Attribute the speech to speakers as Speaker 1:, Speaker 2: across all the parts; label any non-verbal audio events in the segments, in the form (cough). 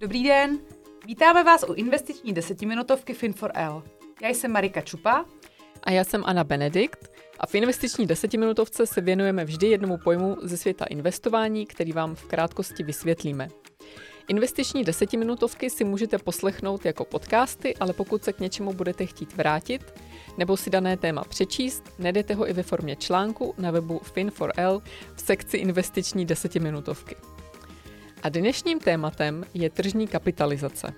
Speaker 1: Dobrý den, vítáme vás u investiční desetiminutovky Fin4L. Já jsem Marika Čupa.
Speaker 2: A já jsem Anna Benedikt a v investiční desetiminutovce se věnujeme vždy jednomu pojmu ze světa investování, který vám v krátkosti vysvětlíme. Investiční desetiminutovky si můžete poslechnout jako podcasty, ale pokud se k něčemu budete chtít vrátit nebo si dané téma přečíst, najdete ho i ve formě článku na webu Fin4L v sekci investiční desetiminutovky. A dnešním tématem je tržní kapitalizace.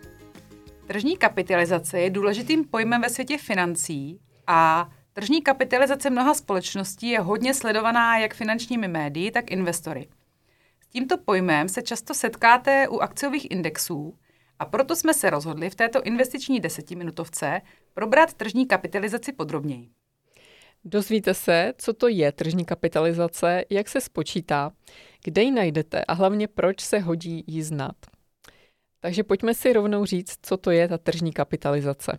Speaker 1: Tržní kapitalizace je důležitým pojmem ve světě financí a tržní kapitalizace mnoha společností je hodně sledovaná jak finančními médii, tak investory. S tímto pojmem se často setkáte u akciových indexů a proto jsme se rozhodli v této investiční desetiminutovce probrat tržní kapitalizaci podrobněji.
Speaker 2: Dozvíte se, co to je tržní kapitalizace, jak se spočítá, kde ji najdete a hlavně proč se hodí ji znát. Takže pojďme si rovnou říct, co to je ta tržní kapitalizace.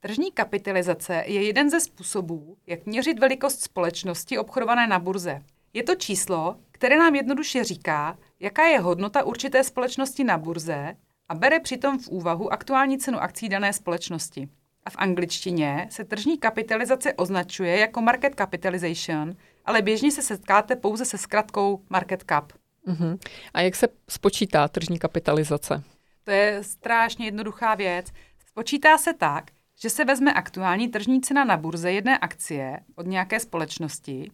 Speaker 1: Tržní kapitalizace je jeden ze způsobů, jak měřit velikost společnosti obchodované na burze. Je to číslo, které nám jednoduše říká, jaká je hodnota určité společnosti na burze a bere přitom v úvahu aktuální cenu akcí dané společnosti. A v angličtině se tržní kapitalizace označuje jako market capitalization, ale běžně se setkáte pouze se zkratkou market cap.
Speaker 2: Uh-huh. A jak se spočítá tržní kapitalizace?
Speaker 1: To je strašně jednoduchá věc. Spočítá se tak, že se vezme aktuální tržní cena na burze jedné akcie od nějaké společnosti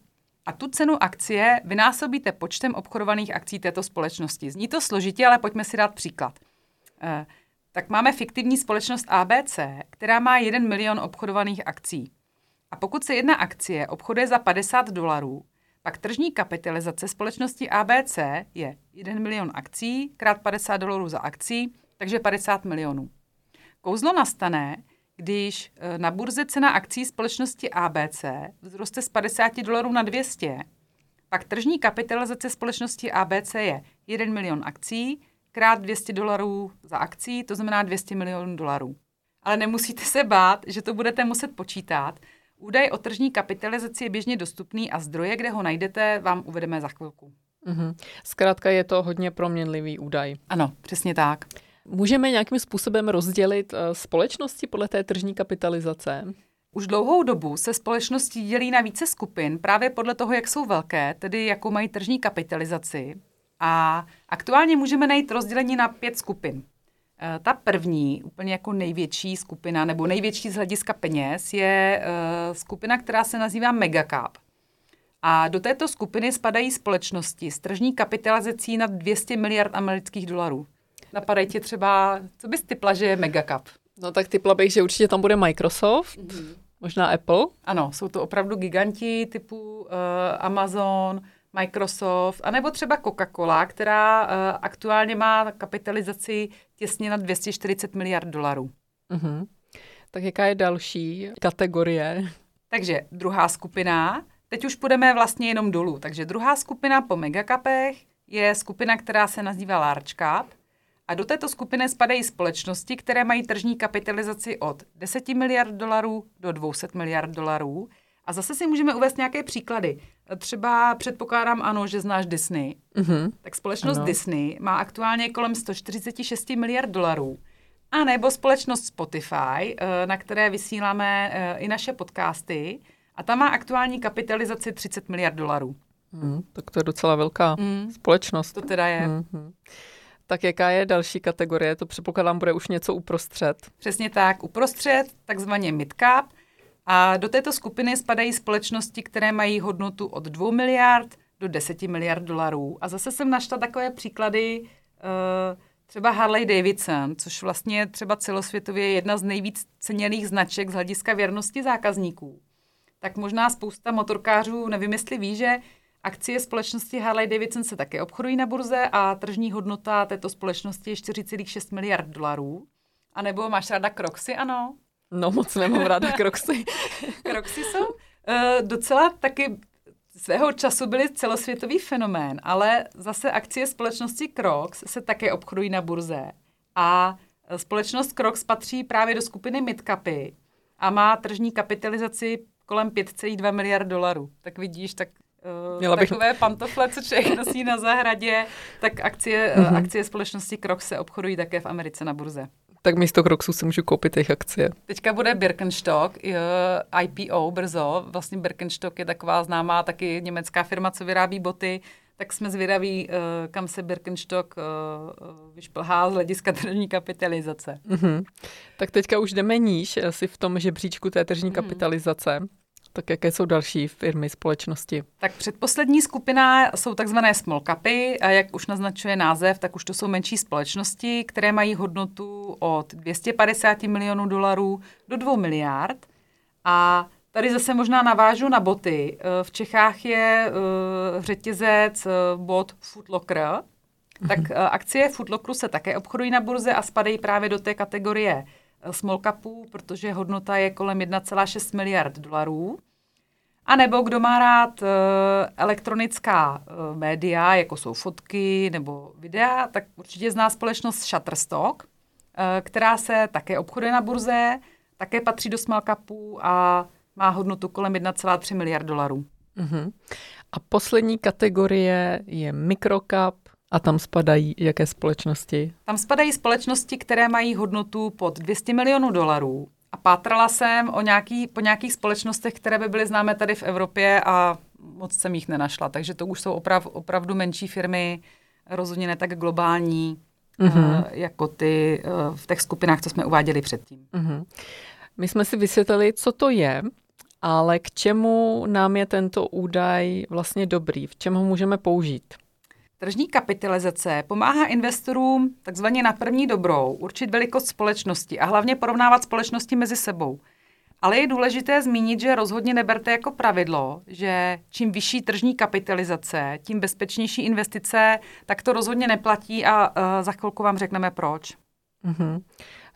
Speaker 1: a tu cenu akcie vynásobíte počtem obchodovaných akcí této společnosti. Zní to složitě, ale pojďme si dát příklad. Eh, tak máme fiktivní společnost ABC, která má 1 milion obchodovaných akcí. A pokud se jedna akcie obchoduje za 50 dolarů, pak tržní kapitalizace společnosti ABC je 1 milion akcí krát 50 dolarů za akcí, takže 50 milionů. Kouzlo nastane, když e, na burze cena akcí společnosti ABC vzroste z 50 dolarů na 200, pak tržní kapitalizace společnosti ABC je 1 milion akcí krát 200 dolarů za akcí, to znamená 200 milionů dolarů. Ale nemusíte se bát, že to budete muset počítat. Údaj o tržní kapitalizaci je běžně dostupný a zdroje, kde ho najdete, vám uvedeme za chvilku.
Speaker 2: Mm-hmm. Zkrátka je to hodně proměnlivý údaj.
Speaker 1: Ano, přesně tak.
Speaker 2: Můžeme nějakým způsobem rozdělit uh, společnosti podle té tržní kapitalizace?
Speaker 1: Už dlouhou dobu se společnosti dělí na více skupin právě podle toho, jak jsou velké, tedy jakou mají tržní kapitalizaci. A aktuálně můžeme najít rozdělení na pět skupin. Eh, ta první, úplně jako největší skupina, nebo největší z hlediska peněz, je uh, skupina, která se nazývá Megacap. A do této skupiny spadají společnosti s tržní kapitalizací nad 200 miliard amerických dolarů. Napadají tě třeba, co bys typla, že je Megacap?
Speaker 2: No tak typla bych, že určitě tam bude Microsoft, mm-hmm. možná Apple.
Speaker 1: Ano, jsou to opravdu giganti typu uh, Amazon, Microsoft, anebo třeba Coca-Cola, která uh, aktuálně má kapitalizaci těsně na 240 miliard dolarů.
Speaker 2: Uh-huh. Tak jaká je další kategorie?
Speaker 1: Takže druhá skupina, teď už půjdeme vlastně jenom dolů, takže druhá skupina po megacapech je skupina, která se nazývá large cap a do této skupiny spadají společnosti, které mají tržní kapitalizaci od 10 miliard dolarů do 200 miliard dolarů. A zase si můžeme uvést nějaké příklady. Třeba předpokládám, ano, že znáš Disney. Mm-hmm. Tak společnost ano. Disney má aktuálně kolem 146 miliard dolarů. A nebo společnost Spotify, eh, na které vysíláme eh, i naše podcasty. A ta má aktuální kapitalizaci 30 miliard dolarů.
Speaker 2: Mm, tak to je docela velká mm. společnost.
Speaker 1: To teda je. Mm-hmm.
Speaker 2: Tak jaká je další kategorie? To předpokládám bude už něco uprostřed.
Speaker 1: Přesně tak, uprostřed, takzvaně midcap – a do této skupiny spadají společnosti, které mají hodnotu od 2 miliard do 10 miliard dolarů. A zase jsem našla takové příklady, uh, třeba Harley Davidson, což vlastně třeba celosvětově je jedna z nejvíc ceněných značek z hlediska věrnosti zákazníků. Tak možná spousta motorkářů, nevím, jestli ví, že akcie společnosti Harley Davidson se také obchodují na burze a tržní hodnota této společnosti je 4,6 miliard dolarů. A nebo máš ráda Crocsy, ano?
Speaker 2: No moc nemám ráda (laughs) Crocsy.
Speaker 1: Crocsy jsou uh, docela taky svého času byly celosvětový fenomén, ale zase akcie společnosti Crocs se také obchodují na burze. A společnost Crocs patří právě do skupiny midcapy a má tržní kapitalizaci kolem 5,2 miliard dolarů. Tak vidíš, tak uh, Měla bych... takové pantofle, co člověk nosí na zahradě, tak akcie, mm-hmm. akcie společnosti Krok se obchodují také v Americe na burze.
Speaker 2: Tak místo Kroxu si můžu koupit jejich akcie.
Speaker 1: Teďka bude Birkenstock, IPO brzo. Vlastně Birkenstock je taková známá taky německá firma, co vyrábí boty. Tak jsme zvědaví, uh, kam se Birkenstock uh, vyšplhá z hlediska tržní kapitalizace.
Speaker 2: Mm-hmm. Tak teďka už jdeme níž asi v tom žebříčku té tržní mm-hmm. kapitalizace. Tak jaké jsou další firmy, společnosti?
Speaker 1: Tak předposlední skupina jsou takzvané small capy a jak už naznačuje název, tak už to jsou menší společnosti, které mají hodnotu od 250 milionů dolarů do 2 miliard. A tady zase možná navážu na boty. Eh, v Čechách je uh, řetězec uh, bot Footlocker, tak uh, akcie Footlockeru se také obchodují na burze a spadají právě do té kategorie small capů, protože hodnota je kolem 1,6 miliard dolarů. A nebo kdo má rád uh, elektronická uh, média, jako jsou fotky nebo videa, tak určitě zná společnost Shutterstock, uh, která se také obchoduje na burze, také patří do small capů a má hodnotu kolem 1,3 miliard dolarů. Uh-huh.
Speaker 2: A poslední kategorie je microcap, a tam spadají jaké společnosti?
Speaker 1: Tam spadají společnosti, které mají hodnotu pod 200 milionů dolarů. A pátrala jsem o nějaký, po nějakých společnostech, které by byly známé tady v Evropě a moc jsem jich nenašla. Takže to už jsou oprav, opravdu menší firmy, rozhodně ne tak globální, mm-hmm. jako ty uh, v těch skupinách, co jsme uváděli předtím. Mm-hmm.
Speaker 2: My jsme si vysvětlili, co to je, ale k čemu nám je tento údaj vlastně dobrý, v čem ho můžeme použít?
Speaker 1: Tržní kapitalizace pomáhá investorům takzvaně na první dobrou určit velikost společnosti a hlavně porovnávat společnosti mezi sebou. Ale je důležité zmínit, že rozhodně neberte jako pravidlo, že čím vyšší tržní kapitalizace, tím bezpečnější investice, tak to rozhodně neplatí a uh, za chvilku vám řekneme proč.
Speaker 2: Uh-huh.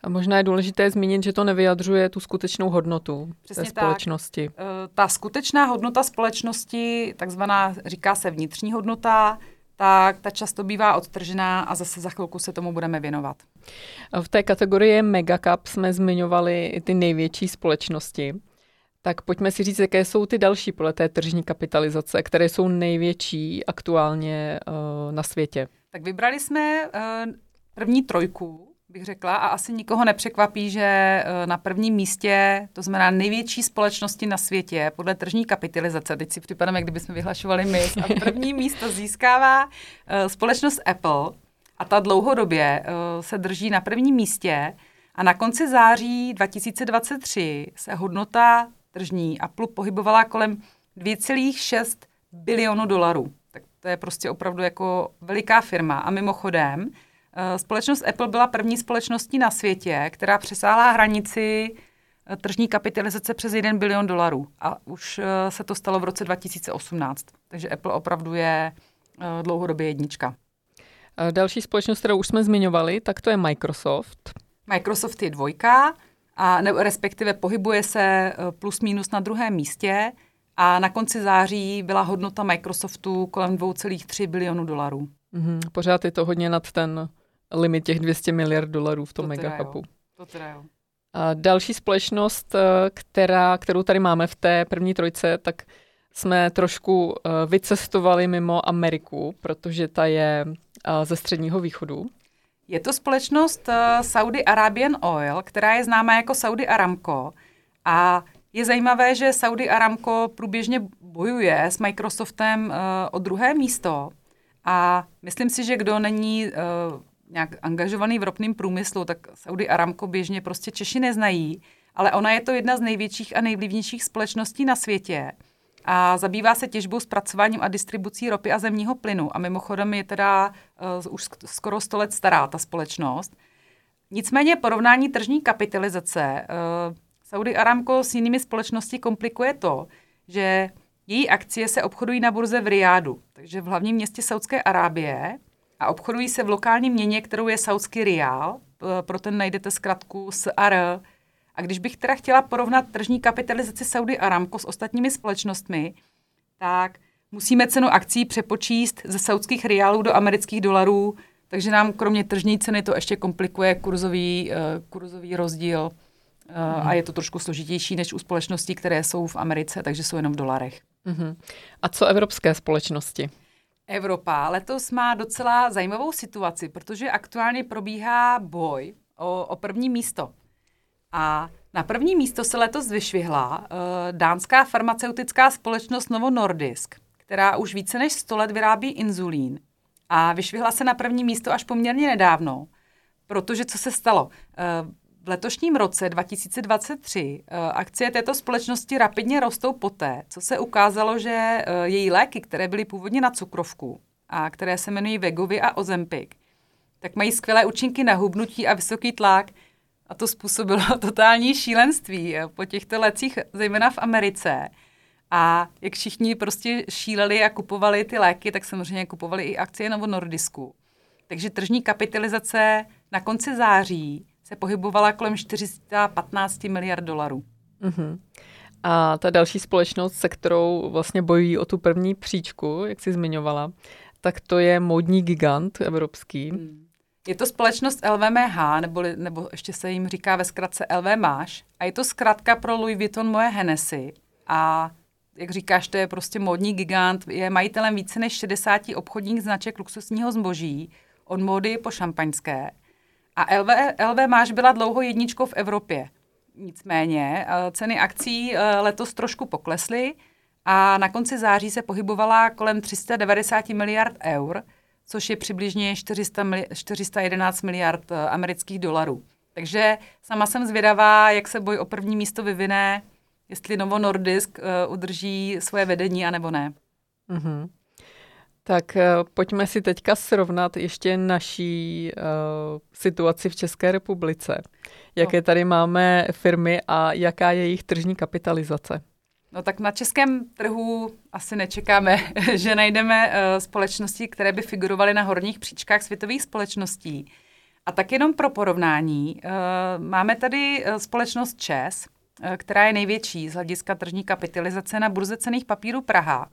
Speaker 2: A možná je důležité zmínit, že to nevyjadřuje tu skutečnou hodnotu Přesně té společnosti. Tak.
Speaker 1: Uh, ta skutečná hodnota společnosti, takzvaná říká se vnitřní hodnota, tak ta často bývá odtržená a zase za chvilku se tomu budeme věnovat.
Speaker 2: V té kategorii Megacap jsme zmiňovali i ty největší společnosti. Tak pojďme si říct, jaké jsou ty další podle té tržní kapitalizace, které jsou největší aktuálně uh, na světě.
Speaker 1: Tak vybrali jsme uh, první trojku, bych řekla, a asi nikoho nepřekvapí, že eh, na prvním místě, to znamená největší společnosti na světě, podle tržní kapitalizace, teď si připadáme, kdyby jsme vyhlašovali my, a (laughs) první místo získává eh, společnost Apple a ta dlouhodobě eh, se drží na prvním místě a na konci září 2023 se hodnota tržní Apple pohybovala kolem 2,6 bilionu dolarů. Tak to je prostě opravdu jako veliká firma. A mimochodem, společnost Apple byla první společností na světě, která přesáhla hranici eh, tržní kapitalizace přes 1 bilion dolarů. A už eh, se to stalo v roce 2018. Takže Apple opravdu je dlouhodobě jednička.
Speaker 2: Další společnost, kterou už jsme zmiňovali, tak to je Microsoft.
Speaker 1: Microsoft je dvojka, a ne, respektive pohybuje se plus minus na druhém místě a na konci září byla hodnota Microsoftu kolem 2,3 bilionů dolarů.
Speaker 2: Mm-hmm. Pořád je to hodně nad ten limit těch 200 miliard dolarů v tom to megacapu.
Speaker 1: To teda jo.
Speaker 2: A další společnost, eh, která, kterou tady máme v té první trojce, tak jsme trošku uh, vycestovali mimo Ameriku, protože ta je uh, ze středního východu.
Speaker 1: Je to společnost Saudi Arabian Oil, která je známá jako Saudi Aramco. A je zajímavé, že Saudi Aramco průběžně bojuje s Microsoftem o druhé místo. A myslím si, že kdo není nějak angažovaný v ropném průmyslu, tak Saudi Aramco běžně prostě Češi neznají, ale ona je to jedna z největších a nejvlivnějších společností na světě a zabývá se těžbou, zpracováním a distribucí ropy a zemního plynu. A mimochodem je teda uh, už skoro 100 let stará ta společnost. Nicméně porovnání tržní kapitalizace uh, Saudi Aramco s jinými společnosti komplikuje to, že její akcie se obchodují na burze v Riádu, takže v hlavním městě Saudské Arábie, a obchodují se v lokální měně, kterou je saudský riál, pro ten najdete zkratku SAR. A když bych teda chtěla porovnat tržní kapitalizaci Saudi Aramco s ostatními společnostmi, tak musíme cenu akcí přepočíst ze saudských riálů do amerických dolarů, takže nám kromě tržní ceny to ještě komplikuje kurzový, uh, kurzový rozdíl hmm. a je to trošku složitější než u společností, které jsou v Americe, takže jsou jenom v dolarech.
Speaker 2: Uh-huh. A co evropské společnosti?
Speaker 1: Evropa letos má docela zajímavou situaci, protože aktuálně probíhá boj o, o první místo. A na první místo se letos vyšvihla uh, dánská farmaceutická společnost Novo Nordisk, která už více než 100 let vyrábí inzulín. A vyšvihla se na první místo až poměrně nedávno, protože co se stalo? Uh, v letošním roce 2023 uh, akcie této společnosti rapidně rostou poté, co se ukázalo, že uh, její léky, které byly původně na cukrovku a které se jmenují Vegovi a Ozempic, tak mají skvělé účinky na hubnutí a vysoký tlak, a to způsobilo (laughs) totální šílenství eh, po těchto lecích, zejména v Americe. A jak všichni prostě šíleli a kupovali ty léky, tak samozřejmě kupovali i akcie Novo Nordisku. Takže tržní kapitalizace na konci září se pohybovala kolem 415 miliard dolarů. Uh-huh.
Speaker 2: A ta další společnost, se kterou vlastně bojují o tu první příčku, jak jsi zmiňovala, tak to je módní gigant evropský. Hmm.
Speaker 1: Je to společnost LVMH, nebo, nebo ještě se jim říká ve zkratce LV Máš. A je to zkratka pro Louis Vuitton Moje Hennessy. A jak říkáš, to je prostě módní gigant. Je majitelem více než 60 obchodních značek luxusního zboží, od módy po šampaňské. A LV, LV Máš byla dlouho jedničkou v Evropě. Nicméně eh, ceny akcí eh, letos trošku poklesly a na konci září se pohybovala kolem 390 miliard eur – což je přibližně 400 mili- 411 miliard uh, amerických dolarů. Takže sama jsem zvědavá, jak se boj o první místo vyvine, jestli Novo Nordisk udrží svoje vedení, anebo ne. Mm-hmm.
Speaker 2: Tak uh, pojďme si teďka srovnat ještě naší uh, situaci v České republice. Jaké no. tady máme firmy a jaká je jejich tržní kapitalizace?
Speaker 1: No tak na českém trhu asi nečekáme, (laughs) že najdeme uh, společnosti, které by figurovaly na horních příčkách světových společností. A tak jenom pro porovnání, uh, máme tady společnost ČES, která je největší z hlediska tržní kapitalizace na burze cených papírů Praha.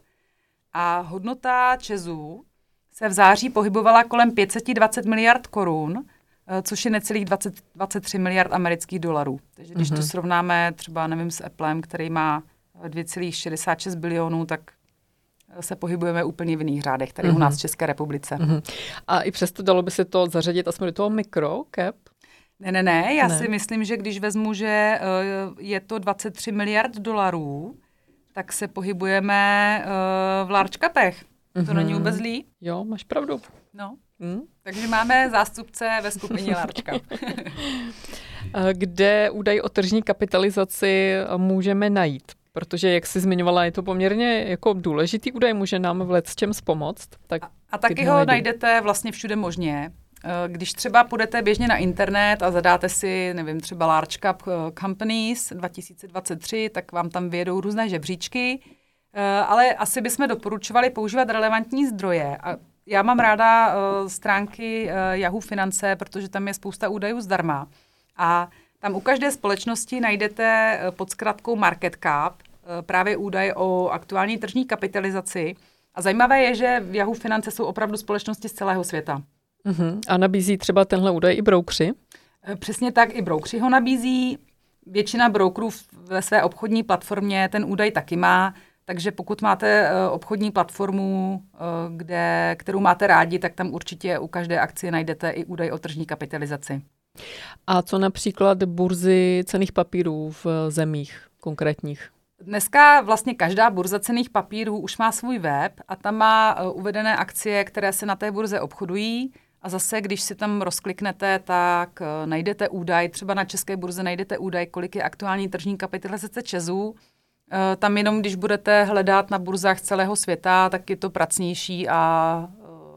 Speaker 1: A hodnota ČESu se v září pohybovala kolem 520 miliard korun, což je necelých 20, 23 miliard amerických dolarů. Takže když mm-hmm. to mhm. srovnáme třeba, nevím, s Applem, který má 2,66 bilionů, tak se pohybujeme úplně v jiných řádech tady mm-hmm. u nás v České republice. Mm-hmm.
Speaker 2: A i přesto dalo by se to zařadit aspoň do toho mikro cap?
Speaker 1: Ne, ne, ne. Já ne. si myslím, že když vezmu, že je to 23 miliard dolarů, tak se pohybujeme uh, v large capech. Mm-hmm. To není mhm. vůbec zlý.
Speaker 2: Jo, máš pravdu.
Speaker 1: No. Mm. Takže máme zástupce ve skupině (laughs) large cap.
Speaker 2: Kde údaj o tržní kapitalizaci můžeme najít? Protože, jak jsi zmiňovala, je to poměrně jako důležitý údaj, může nám v čem pomoct.
Speaker 1: Tak a, a taky ho najdete vlastně všude možně. Eh, když třeba půjdete běžně na internet a zadáte si, nevím, třeba Large Cap eh, Companies 2023, tak vám tam vyjedou různé žebříčky, eh, ale asi bychom doporučovali používat relevantní zdroje. A já mám ráda stránky Yahoo Finance, protože tam je spousta údajů zdarma. A tam u každé společnosti najdete pod zkratkou market cap právě údaj o aktuální tržní kapitalizaci. A zajímavé je, že v Yahoo Finance jsou opravdu společnosti z celého světa.
Speaker 2: Uh-huh. A nabízí třeba tenhle údaj i broukři?
Speaker 1: Eh, přesně tak, i broukři ho nabízí. Většina brokerů ve své obchodní platformě ten údaj taky má, takže pokud máte obchodní platformu, kde, kterou máte rádi, tak tam určitě u každé akcie najdete i údaj o tržní kapitalizaci.
Speaker 2: A co například burzy cených papírů v zemích konkrétních?
Speaker 1: Dneska vlastně každá burza cených papírů už má svůj web a tam má uvedené akcie, které se na té burze obchodují. A zase, když si tam rozkliknete, tak uh, najdete údaj, třeba na české burze najdete údaj, kolik je aktuální tržní kapitalizace Čezů. Uh, tam jenom, když budete hledat na burzách celého světa, tak je to pracnější a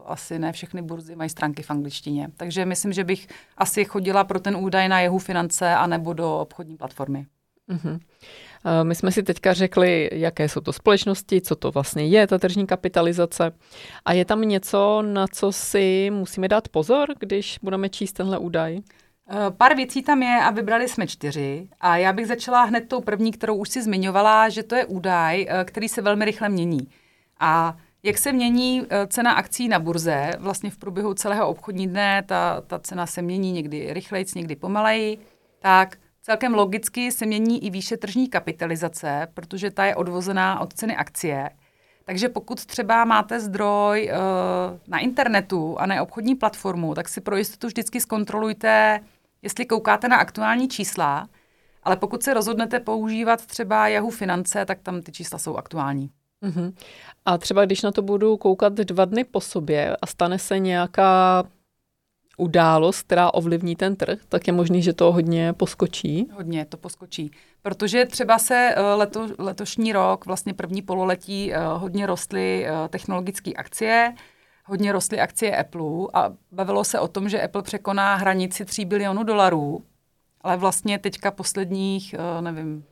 Speaker 1: asi ne všechny burzy mají stránky v angličtině. Takže myslím, že bych asi chodila pro ten údaj na jeho finance anebo do obchodní platformy. Uh-huh.
Speaker 2: My jsme si teďka řekli, jaké jsou to společnosti, co to vlastně je, ta tržní kapitalizace. A je tam něco, na co si musíme dát pozor, když budeme číst tenhle údaj?
Speaker 1: Eh, pár věcí tam je a vybrali jsme čtyři. A já bych začala hned tou první, kterou už si zmiňovala, že to je údaj, eh, který se velmi rychle mění. A jak se mění eh, cena akcí na burze? Vlastně v průběhu celého obchodní dne ta, ta cena se mění někdy rychleji, někdy pomaleji. Tak Celkem logicky se mění i výše tržní kapitalizace, protože ta je odvozená od ceny akcie. Takže pokud třeba máte zdroj uh, na internetu a ne obchodní platformu, tak si pro jistotu vždycky zkontrolujte, jestli koukáte na aktuální čísla, ale pokud se rozhodnete používat třeba Yahoo Finance, tak tam ty čísla jsou aktuální.
Speaker 2: Uh-huh. A třeba když na to budu koukat dva dny po sobě a stane se nějaká událost, která ovlivní ten trh, tak je možný, že to hodně poskočí.
Speaker 1: Hodně to poskočí, protože třeba se eh, leto, letošní rok, vlastně první pololetí, eh, hodně rostly eh, technologické akcie, hodně rostly akcie Apple a bavilo se o tom, že Apple překoná hranici 3 bilionů dolarů, ale vlastně teďka posledních, nevím,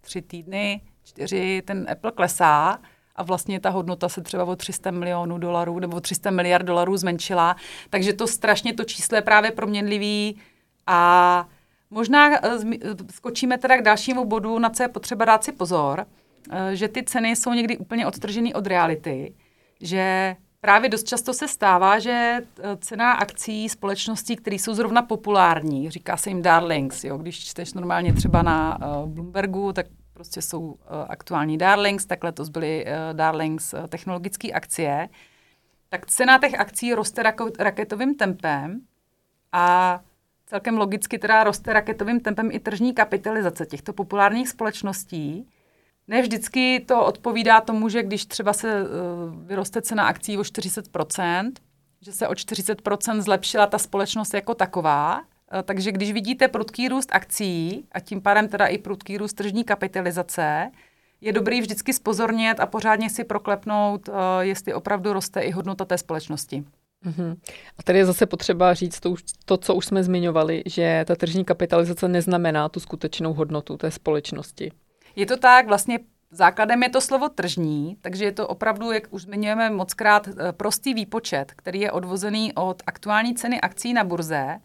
Speaker 1: tři týdny, čtyři, ten Apple klesá a vlastně ta hodnota se třeba o 300 milionů dolarů nebo 300 miliard dolarů zmenšila. Takže to strašně to číslo je právě proměnlivý a možná eh, eh, skočíme teda k dalšímu bodu, na co je potřeba dát si pozor, eh, že ty ceny jsou někdy úplně odtržený od reality, že právě dost často se stává, že cena akcí společností, které jsou zrovna populární, říká se jim darlings, jo, když čteš normálně třeba na Bloombergu, tak prostě jsou uh, aktuální darlings, tak letos byly uh, darlings uh, technologické akcie, tak cena těch akcí roste raketovým tempem a celkem logicky teda roste raketovým tempem i tržní kapitalizace těchto populárních společností. Ne vždycky to odpovídá tomu, že když třeba se uh, vyroste cena akcí o 40%, že se o 40% zlepšila ta společnost jako taková, Eh, takže když vidíte prudký růst akcí a tím pádem teda i prudký růst tržní kapitalizace, je dobrý vždycky spozornět a pořádně si proklepnout, eh, jestli opravdu roste i hodnota té společnosti.
Speaker 2: Uh-huh. A tady je zase potřeba říct to, to, co už jsme zmiňovali, že ta tržní kapitalizace neznamená tu skutečnou hodnotu té společnosti.
Speaker 1: Je to tak, vlastně základem je to slovo tržní, takže je to opravdu, jak už zmiňujeme mockrát, eh, prostý výpočet, který je odvozený od aktuální ceny akcí na burze,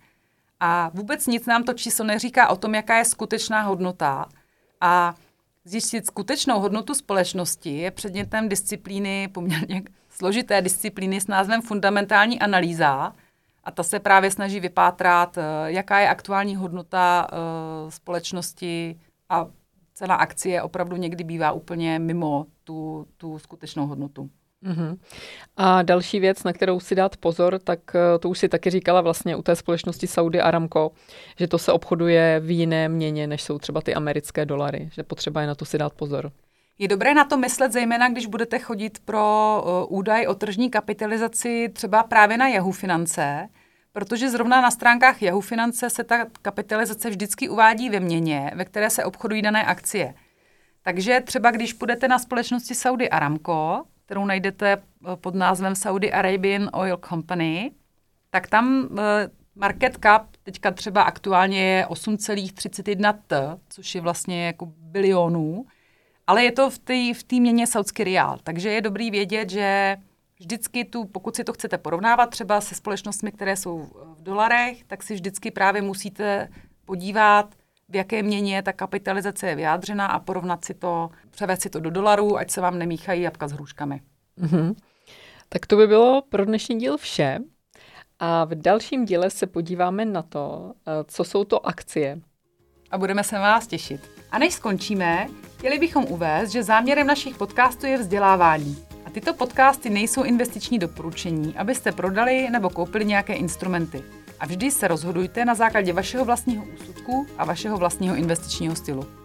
Speaker 1: a vůbec nic nám to číslo neříká o tom, jaká je skutečná hodnota. A zjistit skutečnou hodnotu společnosti je předmětem disciplíny, poměrně (laughs) složité disciplíny s názvem fundamentální analýza. A ta se právě snaží vypátrat, eh, jaká je aktuální hodnota uh, společnosti a cena akcie opravdu někdy bývá úplně mimo tu, tu skutečnou hodnotu.
Speaker 2: Uh-huh. A další věc, na kterou si dát pozor, tak eh, to už si taky říkala vlastně u té společnosti Saudi Aramco, že to se obchoduje v jiné měně, než jsou třeba ty americké dolary, že potřeba je na to si dát pozor.
Speaker 1: Je dobré na to myslet, zejména když budete chodit pro uh, údaj o tržní kapitalizaci třeba právě na Yahoo Finance, protože zrovna na stránkách Yahoo Finance se ta kapitalizace vždycky uvádí ve měně, ve které se obchodují dané akcie. Takže třeba když půjdete na společnosti Saudi Aramco, kterou najdete eh, pod názvem Saudi Arabian Oil Company, tak tam eh, market cap teďka třeba aktuálně je 8,31 T, což je vlastně jako bilionů, ale je to v té v měně saudský riál, takže je dobrý vědět, že vždycky tu, pokud si to chcete porovnávat třeba se společnostmi, které jsou v dolarech, tak si vždycky právě musíte podívat, v jaké měně ta kapitalizace je vyjádřena a porovnat si to, převést si to do dolarů, ať se vám nemíchají jabka s hruškami.
Speaker 2: Mm-hmm. Tak to by bylo pro dnešní díl vše. A v dalším díle se podíváme na to, eh, co jsou to akcie.
Speaker 1: A budeme se na vás těšit. A než skončíme, chtěli bychom uvést, že záměrem našich podcastů je vzdělávání. A tyto podcasty nejsou investiční doporučení, abyste prodali nebo koupili nějaké instrumenty. A vždy se rozhodujte na základě vašeho vlastního úsudku a vašeho vlastního investičního stylu.